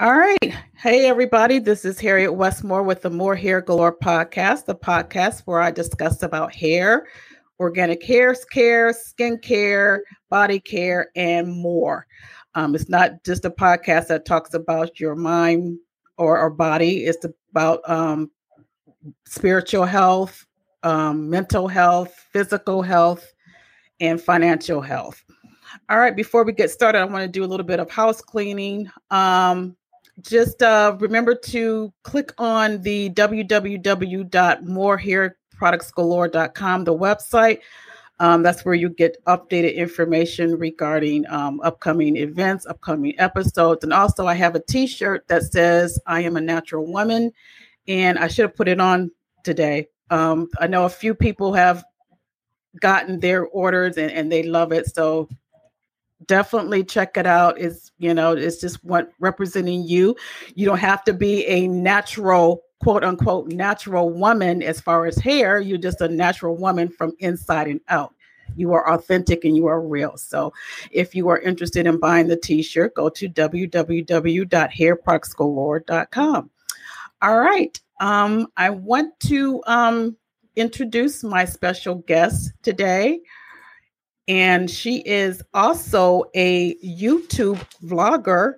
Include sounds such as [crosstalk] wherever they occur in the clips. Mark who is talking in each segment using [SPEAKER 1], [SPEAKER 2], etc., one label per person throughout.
[SPEAKER 1] All right. Hey, everybody. This is Harriet Westmore with the Moore Hair Galore podcast, the podcast where I discuss about hair, organic hair care, skin care, body care, and more. Um, it's not just a podcast that talks about your mind or, or body, it's about um, spiritual health, um, mental health, physical health, and financial health. All right, before we get started, I want to do a little bit of house cleaning. Um, just uh, remember to click on the www.moorehairproductsgalore.com, the website. Um, that's where you get updated information regarding um, upcoming events, upcoming episodes. And also, I have a t shirt that says, I am a natural woman. And I should have put it on today. Um, I know a few people have gotten their orders and, and they love it. So definitely check it out it's you know it's just what representing you you don't have to be a natural quote unquote natural woman as far as hair you're just a natural woman from inside and out you are authentic and you are real so if you are interested in buying the t-shirt go to www.hairproductsgalore.com all right um, i want to um, introduce my special guest today and she is also a YouTube vlogger.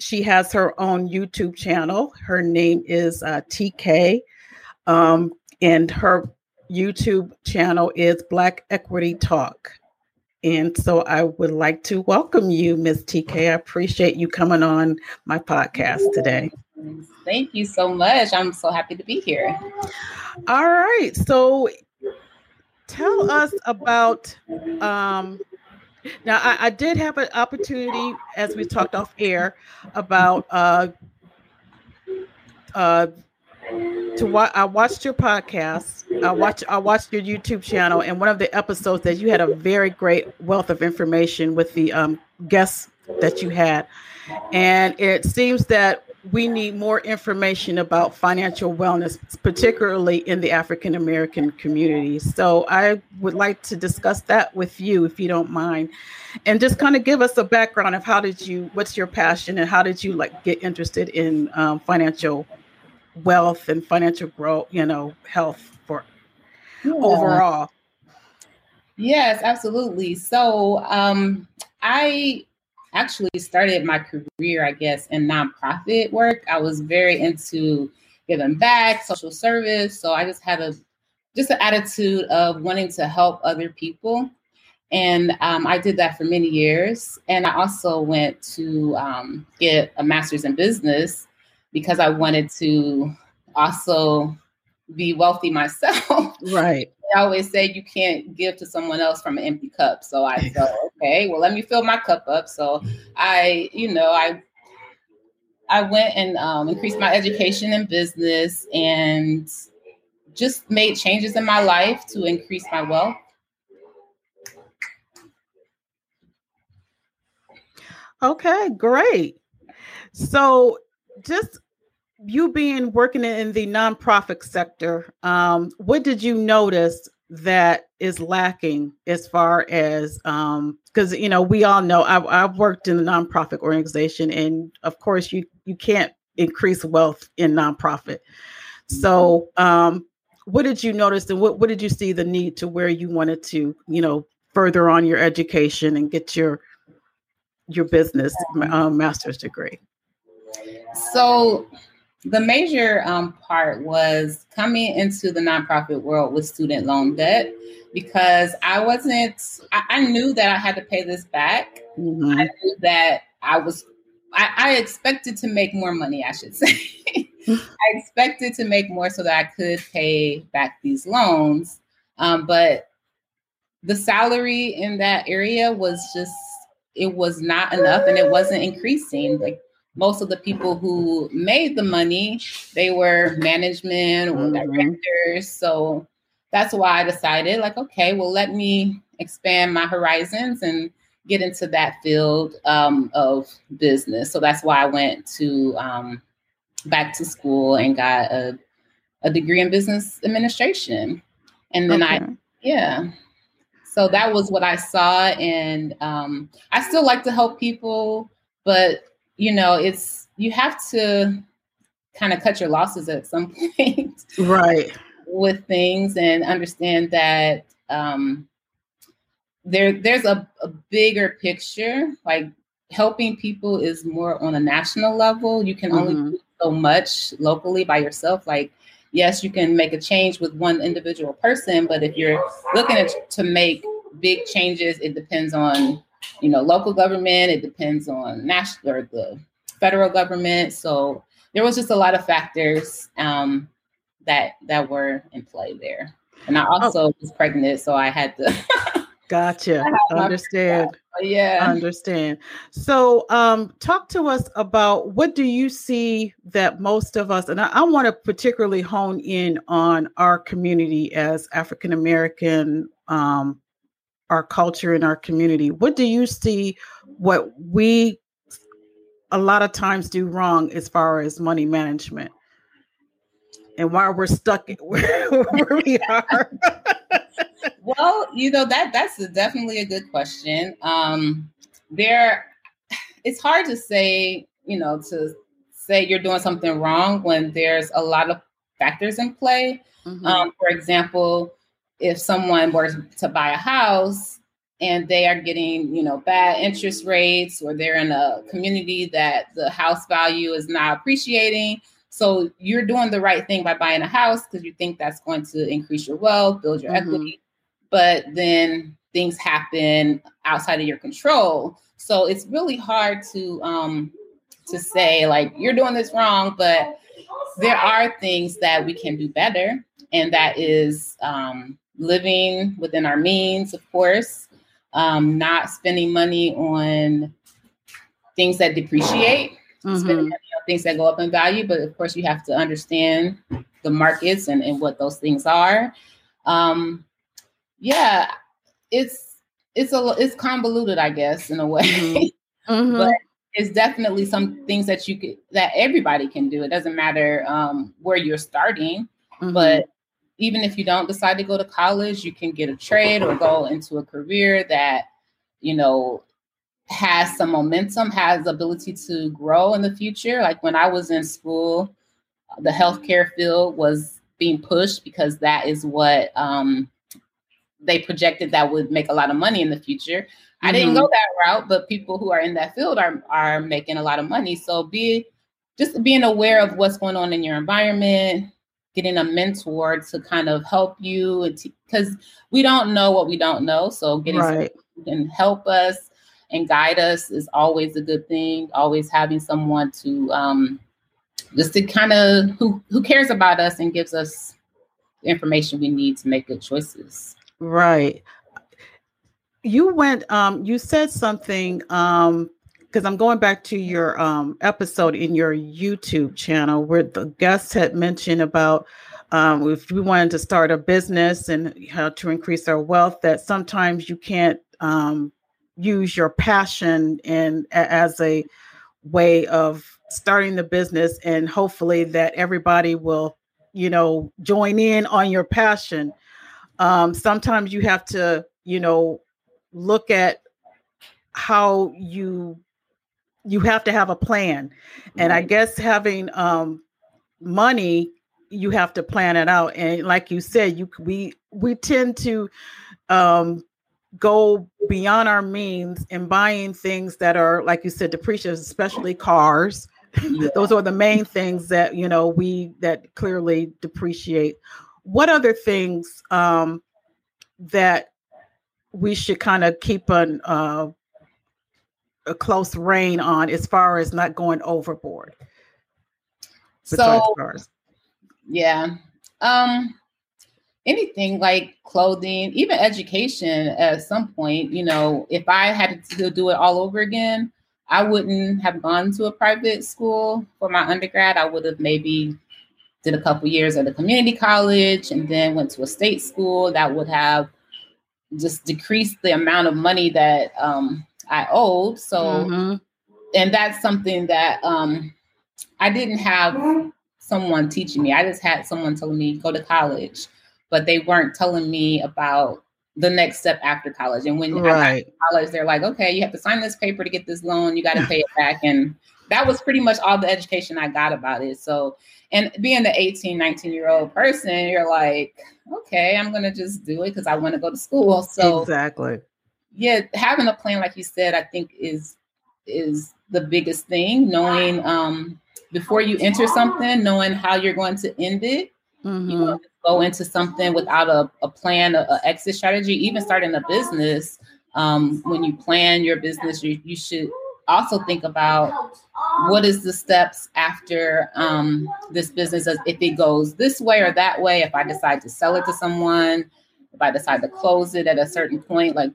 [SPEAKER 1] She has her own YouTube channel. Her name is uh, TK, um, and her YouTube channel is Black Equity Talk. And so I would like to welcome you, Ms. TK. I appreciate you coming on my podcast today.
[SPEAKER 2] Thank you so much. I'm so happy to be here.
[SPEAKER 1] All right. So tell us about um now I, I, did have an opportunity as we talked off air about uh uh to watch I watched your podcast. I watched I watched your YouTube channel and one of the episodes that you had a very great wealth of information with the um guests that you had. And it seems that we need more information about financial wellness, particularly in the African American community. So I would like to discuss that with you, if you don't mind, and just kind of give us a background of how did you, what's your passion, and how did you like get interested in um, financial wealth and financial growth, you know, health for yeah. overall.
[SPEAKER 2] Yes, absolutely. So um, I actually started my career, I guess, in nonprofit work. I was very into giving back, social service. So I just had a just an attitude of wanting to help other people. And um, I did that for many years. And I also went to um, get a master's in business because I wanted to also be wealthy myself. [laughs]
[SPEAKER 1] Right.
[SPEAKER 2] I always say you can't give to someone else from an empty cup. So I thought, okay, well, let me fill my cup up. So I, you know, I I went and um, increased my education in business and just made changes in my life to increase my wealth.
[SPEAKER 1] Okay, great. So just you being working in the nonprofit sector, um, what did you notice that is lacking as far as because um, you know we all know I've, I've worked in a nonprofit organization, and of course you you can't increase wealth in nonprofit. So, um, what did you notice, and what what did you see the need to where you wanted to you know further on your education and get your your business um, master's degree?
[SPEAKER 2] So the major um, part was coming into the nonprofit world with student loan debt because I wasn't, I, I knew that I had to pay this back. Mm-hmm. I knew that I was, I, I, expected to make more money, I should say. [laughs] I expected to make more so that I could pay back these loans. Um, but the salary in that area was just, it was not enough and it wasn't increasing. Like most of the people who made the money, they were management or mm-hmm. directors. So that's why I decided, like, okay, well, let me expand my horizons and get into that field um, of business. So that's why I went to um, back to school and got a, a degree in business administration. And then okay. I, yeah. So that was what I saw. And um, I still like to help people, but you know, it's, you have to kind of cut your losses at some [laughs] point.
[SPEAKER 1] Right.
[SPEAKER 2] with things and understand that um, there there's a, a bigger picture. Like helping people is more on a national level. You can only mm-hmm. do so much locally by yourself. Like yes, you can make a change with one individual person, but if you're looking at, to make big changes, it depends on you know local government. It depends on national or the federal government. So there was just a lot of factors um, that that were in play there. And I oh. also oh. was pregnant, so I had to. [laughs]
[SPEAKER 1] gotcha. Understand. [laughs]
[SPEAKER 2] Yeah.
[SPEAKER 1] Understand. So, um, talk to us about what do you see that most of us, and I, I want to particularly hone in on our community as African American, um, our culture and our community. What do you see? What we a lot of times do wrong as far as money management and why we're stuck where, [laughs] where we are
[SPEAKER 2] well you know that that's a, definitely a good question um there it's hard to say you know to say you're doing something wrong when there's a lot of factors in play mm-hmm. um, for example if someone were to buy a house and they are getting you know bad interest rates or they're in a community that the house value is not appreciating. So you're doing the right thing by buying a house because you think that's going to increase your wealth build your mm-hmm. equity. But then things happen outside of your control. So it's really hard to um to say like you're doing this wrong but there are things that we can do better and that is um living within our means of course um, not spending money on things that depreciate, mm-hmm. spending money on things that go up in value. But of course, you have to understand the markets and, and what those things are. Um, yeah, it's it's a it's convoluted, I guess, in a way. Mm-hmm. [laughs] mm-hmm. but it's definitely some things that you could that everybody can do. It doesn't matter um, where you're starting, mm-hmm. but even if you don't decide to go to college, you can get a trade or go into a career that, you know, has some momentum, has the ability to grow in the future. Like when I was in school, the healthcare field was being pushed because that is what um, they projected that would make a lot of money in the future. Mm-hmm. I didn't go mm-hmm. that route, but people who are in that field are are making a lot of money. So be just being aware of what's going on in your environment, getting a mentor to kind of help you because we don't know what we don't know so getting right. someone can help us and guide us is always a good thing always having someone to um, just to kind of who who cares about us and gives us information we need to make good choices
[SPEAKER 1] right you went um you said something um because I'm going back to your um, episode in your YouTube channel where the guests had mentioned about um, if we wanted to start a business and how to increase our wealth, that sometimes you can't um, use your passion and as a way of starting the business, and hopefully that everybody will, you know, join in on your passion. Um, sometimes you have to, you know, look at how you you have to have a plan. And i guess having um money you have to plan it out. And like you said you we we tend to um go beyond our means in buying things that are like you said depreciated especially cars. Yeah. those are the main things that you know we that clearly depreciate. What other things um that we should kind of keep an uh a close rein on as far as not going overboard.
[SPEAKER 2] So, yeah, um, anything like clothing, even education. At some point, you know, if I had to do it all over again, I wouldn't have gone to a private school for my undergrad. I would have maybe did a couple years at a community college and then went to a state school that would have just decreased the amount of money that um, I owed. So, mm-hmm. and that's something that um, I didn't have someone teaching me. I just had someone telling me go to college, but they weren't telling me about the next step after college. And when right. college, they're like, okay, you have to sign this paper to get this loan. You got to [laughs] pay it back. And that was pretty much all the education I got about it. So, and being the 18, 19 year old person, you're like, okay, I'm going to just do it because I want to go to school. So
[SPEAKER 1] exactly.
[SPEAKER 2] Yeah. Having a plan, like you said, I think is, is the biggest thing knowing, um, before you enter something, knowing how you're going to end it. Mm-hmm. You go into something without a, a plan, a, a, exit strategy, even starting a business. Um, when you plan your business, you, you should also think about what is the steps after um, this business if it goes this way or that way if i decide to sell it to someone if i decide to close it at a certain point like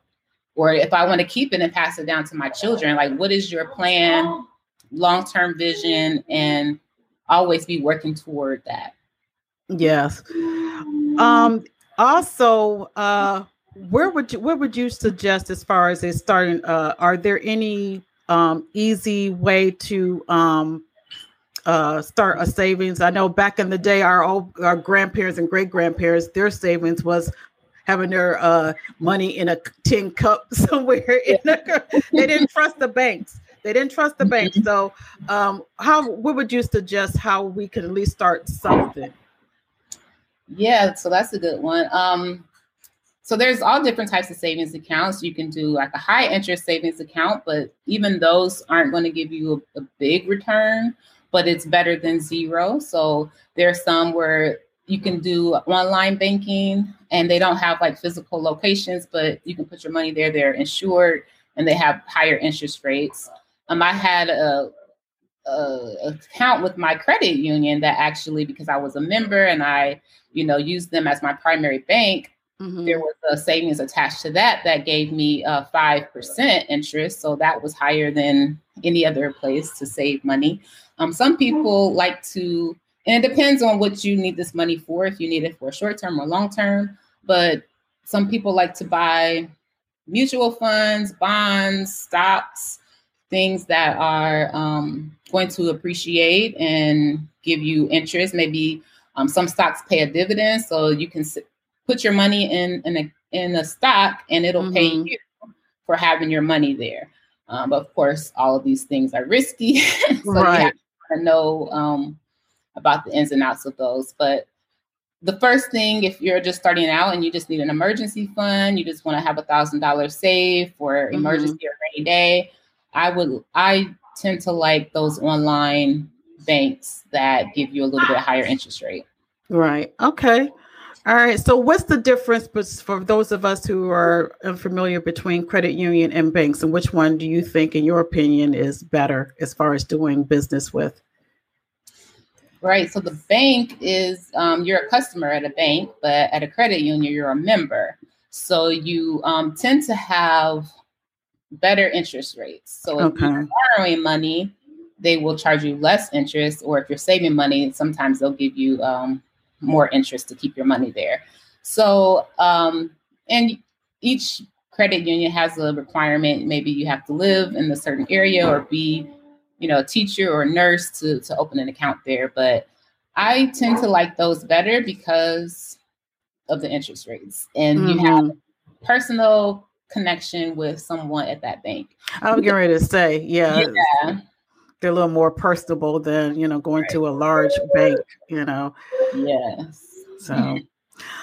[SPEAKER 2] or if i want to keep it and pass it down to my children like what is your plan long-term vision and always be working toward that?
[SPEAKER 1] Yes. Um also uh where would you would you suggest as far as it starting uh are there any um easy way to um uh start a savings? I know back in the day our old our grandparents and great grandparents their savings was having their uh money in a tin cup [laughs] somewhere in a, they didn't trust the banks they didn't trust the bank. Mm-hmm. So, um, how what would you suggest how we could at least start something?
[SPEAKER 2] Yeah, so that's a good one. Um, so there's all different types of savings accounts. You can do like a high interest savings account, but even those aren't going to give you a, a big return, but it's better than zero. So there's some where you can do online banking and they don't have like physical locations, but you can put your money there. They're insured and they have higher interest rates. Um, I had a, a account with my credit union that actually, because I was a member and I, you know, used them as my primary bank, mm-hmm. there was a savings attached to that that gave me a five percent interest. So that was higher than any other place to save money. Um, some people like to, and it depends on what you need this money for. If you need it for short term or long term, but some people like to buy mutual funds, bonds, stocks things that are um, going to appreciate and give you interest. Maybe um, some stocks pay a dividend, so you can put your money in in a, in a stock, and it'll mm-hmm. pay you for having your money there. Um, but of course, all of these things are risky, [laughs] so right. you have to know um, about the ins and outs of those. But the first thing, if you're just starting out and you just need an emergency fund, you just want to have a thousand dollars saved for mm-hmm. emergency or rainy day I would I tend to like those online banks that give you a little bit higher interest rate.
[SPEAKER 1] Right. Okay. All right. So, what's the difference for those of us who are unfamiliar between credit union and banks, and which one do you think, in your opinion, is better as far as doing business with?
[SPEAKER 2] Right. So, the bank is um, you're a customer at a bank, but at a credit union, you're a member. So, you um, tend to have better interest rates. So if okay. you're borrowing money, they will charge you less interest, or if you're saving money, sometimes they'll give you um, more interest to keep your money there. So, um, and each credit union has a requirement. Maybe you have to live in a certain area or be, you know, a teacher or a nurse to to open an account there. But I tend to like those better because of the interest rates, and mm-hmm. you have mm-hmm. personal connection with someone at that bank.
[SPEAKER 1] I was getting ready to say, yeah, yeah. they're a little more personable than you know going right. to a large bank. You know.
[SPEAKER 2] Yes.
[SPEAKER 1] So.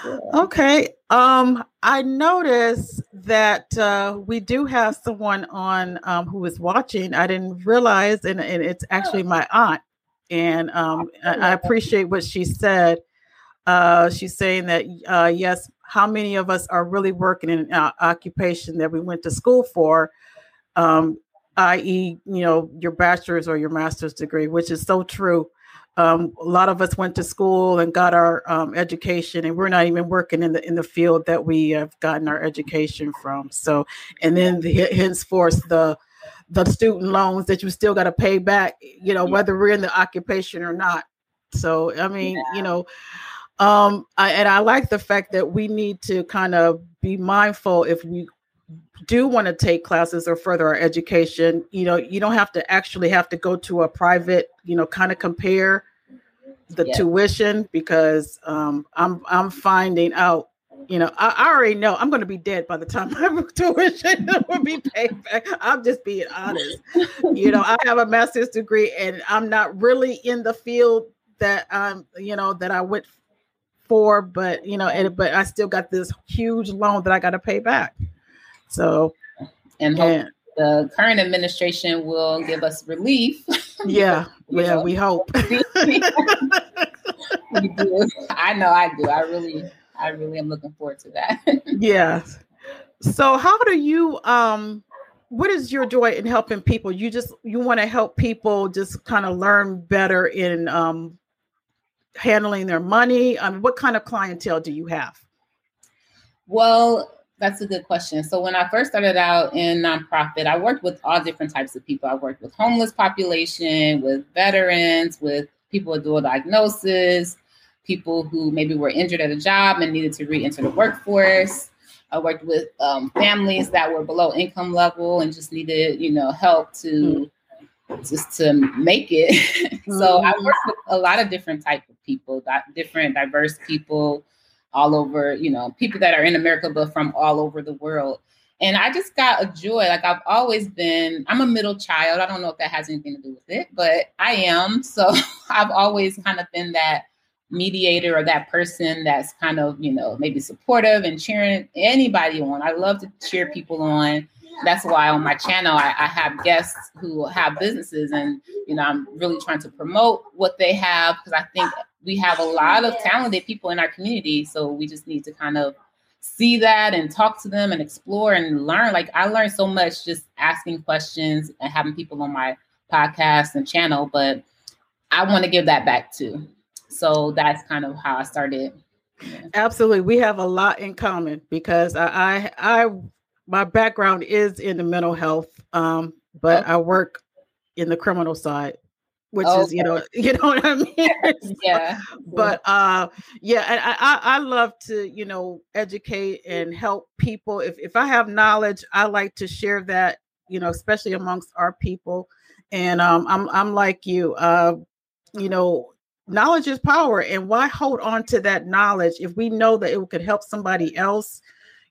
[SPEAKER 1] Yeah. Okay. Um, I noticed that uh, we do have someone on um, who is watching. I didn't realize, and, and it's actually my aunt. And um, I, I appreciate what she said. Uh, she's saying that uh, yes, how many of us are really working in an occupation that we went to school for, um, i.e., you know, your bachelor's or your master's degree, which is so true. Um, a lot of us went to school and got our um, education, and we're not even working in the in the field that we have gotten our education from. So, and then the, henceforth the the student loans that you still got to pay back, you know, whether we're in the occupation or not. So, I mean, yeah. you know, um, I, and I like the fact that we need to kind of be mindful if we do want to take classes or further our education, you know, you don't have to actually have to go to a private, you know, kind of compare the yeah. tuition because um, I'm I'm finding out, you know, I, I already know I'm going to be dead by the time [laughs] my tuition will be paid back. I'm just being honest. you know, I have a master's degree and I'm not really in the field that I'm, you know, that I went for, but you know, and but I still got this huge loan that I got to pay back. So,
[SPEAKER 2] and, and the current administration will give us relief. [laughs]
[SPEAKER 1] Yeah, [laughs] yeah, know. we hope. [laughs] we [laughs]
[SPEAKER 2] do. I know I do. I really, I really am looking forward to that.
[SPEAKER 1] yeah. So, how do you um? What is your joy in helping people? You just you want to help people just kind of learn better in um handling their money? Um, what kind of clientele do you have?
[SPEAKER 2] Well, that's a good question. So when I first started out in nonprofit, I worked with all different types of people. I worked with homeless population, with veterans, with people with dual diagnosis, people who maybe were injured at a job and needed to re-enter the workforce. I worked with um, families that were below income level and just needed, you know, help to just to make it. [laughs] so I mm-hmm. worked with a lot of different type of people, different diverse people all over, you know, people that are in America, but from all over the world. And I just got a joy. Like I've always been, I'm a middle child. I don't know if that has anything to do with it, but I am. [laughs] So I've always kind of been that mediator or that person that's kind of, you know, maybe supportive and cheering anybody on. I love to cheer people on. That's why on my channel I, I have guests who have businesses and you know I'm really trying to promote what they have because I think we have a lot of talented people in our community. So we just need to kind of see that and talk to them and explore and learn. Like I learned so much just asking questions and having people on my podcast and channel, but I want to give that back too. So that's kind of how I started.
[SPEAKER 1] Yeah. Absolutely. We have a lot in common because I, I, I my background is in the mental health, um, but okay. I work in the criminal side which okay. is you know [laughs] you know what I mean. [laughs]
[SPEAKER 2] yeah.
[SPEAKER 1] But uh, yeah, I, I I love to you know educate and help people. If if I have knowledge, I like to share that you know, especially amongst our people. And um, I'm I'm like you, uh, you know, knowledge is power, and why hold on to that knowledge if we know that it could help somebody else?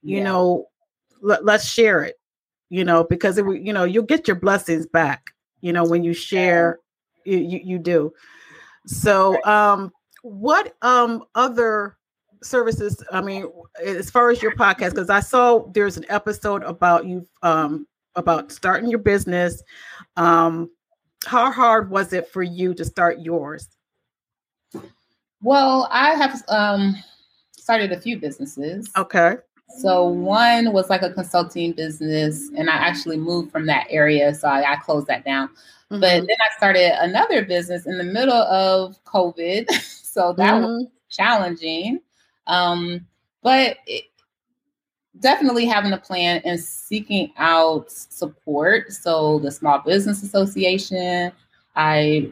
[SPEAKER 1] You yeah. know, let, let's share it. You know, because it, you know you'll get your blessings back. You know, when you share you, you do. So, um, what um other services? I mean, as far as your podcast, because I saw there's an episode about you um about starting your business. Um, how hard was it for you to start yours?
[SPEAKER 2] Well, I have um started a few businesses.
[SPEAKER 1] Okay.
[SPEAKER 2] So one was like a consulting business, and I actually moved from that area, so I, I closed that down. Mm-hmm. But then I started another business in the middle of COVID. [laughs] so that mm-hmm. was challenging. Um, but it, definitely having a plan and seeking out support. So the Small Business Association, I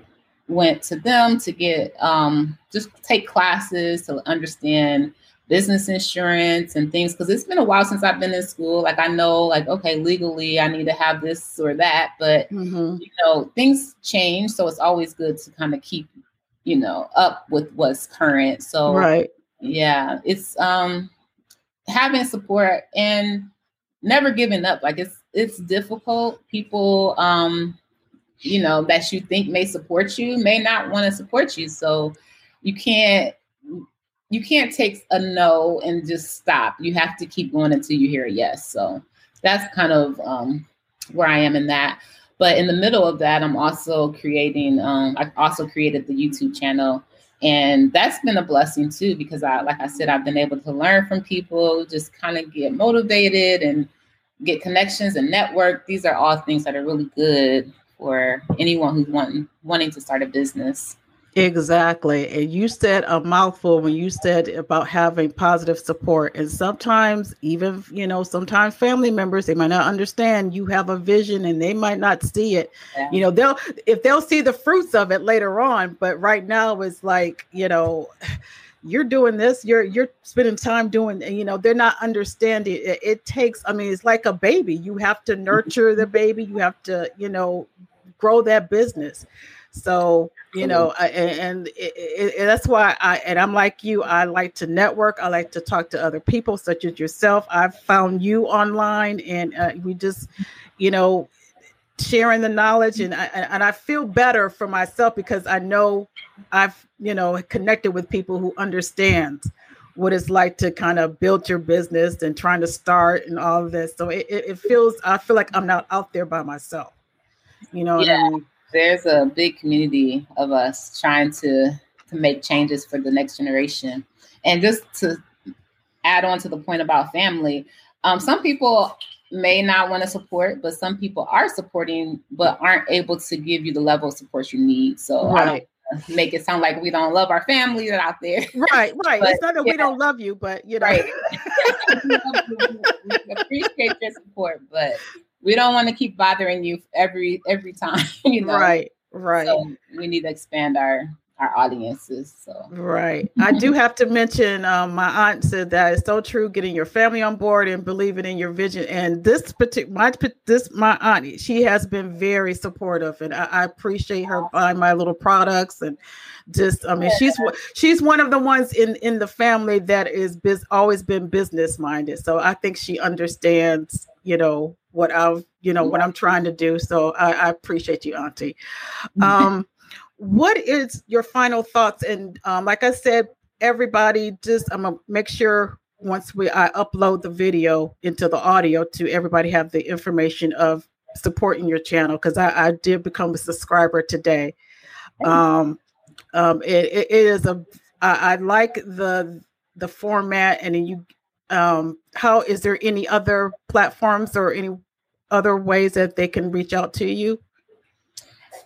[SPEAKER 2] went to them to get um, just take classes to understand business insurance and things because it's been a while since I've been in school. Like I know, like okay, legally I need to have this or that, but mm-hmm. you know things change, so it's always good to kind of keep you know up with what's current. So
[SPEAKER 1] right,
[SPEAKER 2] yeah, it's um having support and never giving up. Like it's it's difficult. People um you know that you think may support you may not want to support you, so you can't you can't take a no and just stop. You have to keep going until you hear a yes. So that's kind of um, where I am in that. But in the middle of that, I'm also creating. Um, I also created the YouTube channel, and that's been a blessing too because I, like I said, I've been able to learn from people, just kind of get motivated and get connections and network. These are all things that are really good for anyone who's wanting wanting to start a business.
[SPEAKER 1] Exactly. And you said a mouthful when you said about having positive support. And sometimes, even, you know, sometimes family members, they might not understand you have a vision and they might not see it. Yeah. You know, they'll, if they'll see the fruits of it later on, but right now it's like, you know, [sighs] you're doing this you're you're spending time doing you know they're not understanding it, it takes i mean it's like a baby you have to nurture the baby you have to you know grow that business so you know I, and, it, it, that's why i and i'm like you i like to network i like to talk to other people such as yourself i've found you online and uh, we just you know sharing the knowledge and I, and I feel better for myself because I know I've you know connected with people who understand what it's like to kind of build your business and trying to start and all of this. So it, it feels I feel like I'm not out there by myself. You know
[SPEAKER 2] yeah. I mean? There's a big community of us trying to to make changes for the next generation. And just to add on to the point about family, um, some people may not want to support, but some people are supporting, but aren't able to give you the level of support you need. So right. make it sound like we don't love our families out there.
[SPEAKER 1] Right, right. [laughs] But, it's not that yeah. we don't love you, but you know, right. [laughs]
[SPEAKER 2] we appreciate your support, but we don't want to keep bothering you every every time. [laughs] You know,
[SPEAKER 1] right, right. So
[SPEAKER 2] we need to expand our our audiences. So
[SPEAKER 1] right, I do have to mention. Um, my aunt said that it's so true. Getting your family on board and believing in your vision. And this particular, my this my aunt, she has been very supportive, and I, I appreciate her buying my little products and just. I mean, yeah. she's she's one of the ones in in the family that is biz, always been business minded. So I think she understands. You know what I've you know what I'm trying to do. So I, I appreciate you, Auntie. [laughs] Um, what is your final thoughts? And um, like I said, everybody, just I'm gonna make sure once we I upload the video into the audio to everybody have the information of supporting your channel because I, I, did become a subscriber today. Um, um, it, it is a I, I like the the format and you um how is there any other platforms or any other ways that they can reach out to you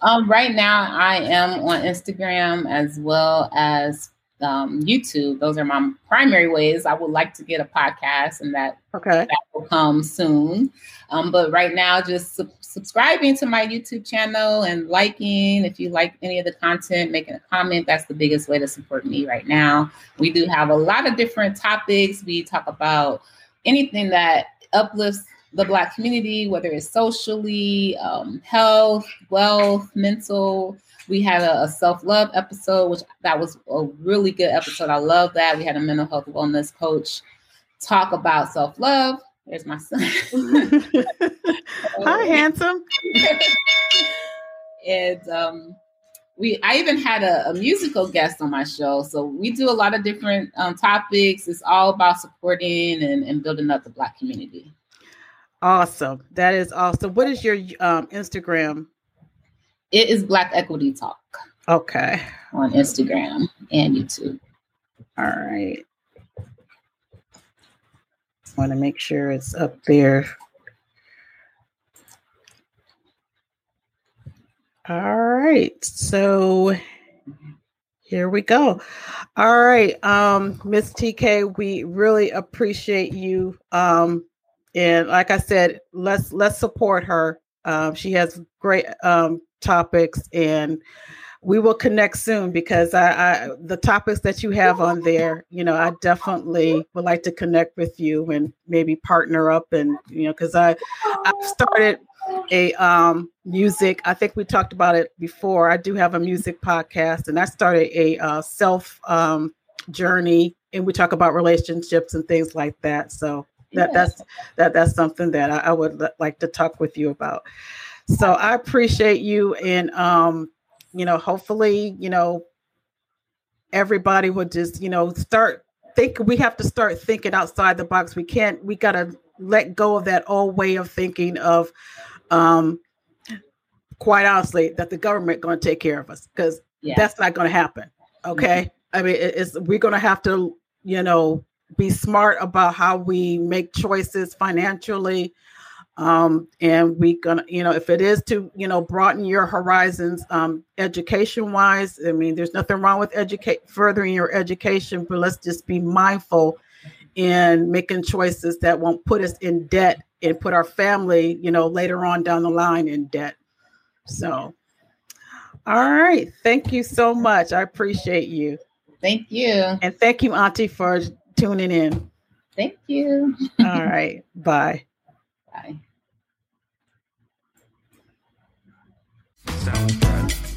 [SPEAKER 2] um, right now, I am on Instagram as well as um, YouTube. Those are my primary ways. I would like to get a podcast, and that okay that will come soon. Um, but right now, just su- subscribing to my YouTube channel and liking. If you like any of the content, making a comment. That's the biggest way to support me right now. We do have a lot of different topics. We talk about anything that uplifts the Black community, whether it's socially, um, health, wealth, mental. We had a, a self love episode, which that was a really good episode. I love that. We had a mental health wellness coach talk about self love. There's my son. [laughs]
[SPEAKER 1] Hi, [laughs] handsome.
[SPEAKER 2] and um, we, I even had a, a, musical guest on my show. So we do a lot of different um, topics. It's all about supporting and, and building up the Black community.
[SPEAKER 1] Awesome. That is awesome. What is your um, Instagram?
[SPEAKER 2] It is Black Equity Talk.
[SPEAKER 1] Okay.
[SPEAKER 2] On Instagram and YouTube.
[SPEAKER 1] All right. Want to make sure it's up there. All right. So here we go. All right. Um, Miss TK, we really appreciate you um and like I said, let's let's support her. Um, she has great um, topics, and we will connect soon because I, I, the topics that you have on there, you know, I definitely would like to connect with you and maybe partner up, and you know, because I I've started a um, music. I think we talked about it before. I do have a music podcast, and I started a uh, self um, journey, and we talk about relationships and things like that. So that that's that that's something that I, I would like to talk with you about. So I appreciate you, and um, you know, hopefully, you know, everybody will just you know start think. We have to start thinking outside the box. We can't. We gotta let go of that old way of thinking of, um, quite honestly, that the government going to take care of us because yeah. that's not going to happen. Okay, mm-hmm. I mean, it's we're going to have to, you know, be smart about how we make choices financially um, and we gonna you know if it is to you know broaden your horizons um, education wise i mean there's nothing wrong with educate furthering your education but let's just be mindful in making choices that won't put us in debt and put our family you know later on down the line in debt so all right thank you so much i appreciate you
[SPEAKER 2] Thank you.
[SPEAKER 1] And thank you, Auntie, for tuning in.
[SPEAKER 2] Thank you.
[SPEAKER 1] All right. Bye.
[SPEAKER 2] Bye.
[SPEAKER 3] Soundtrack.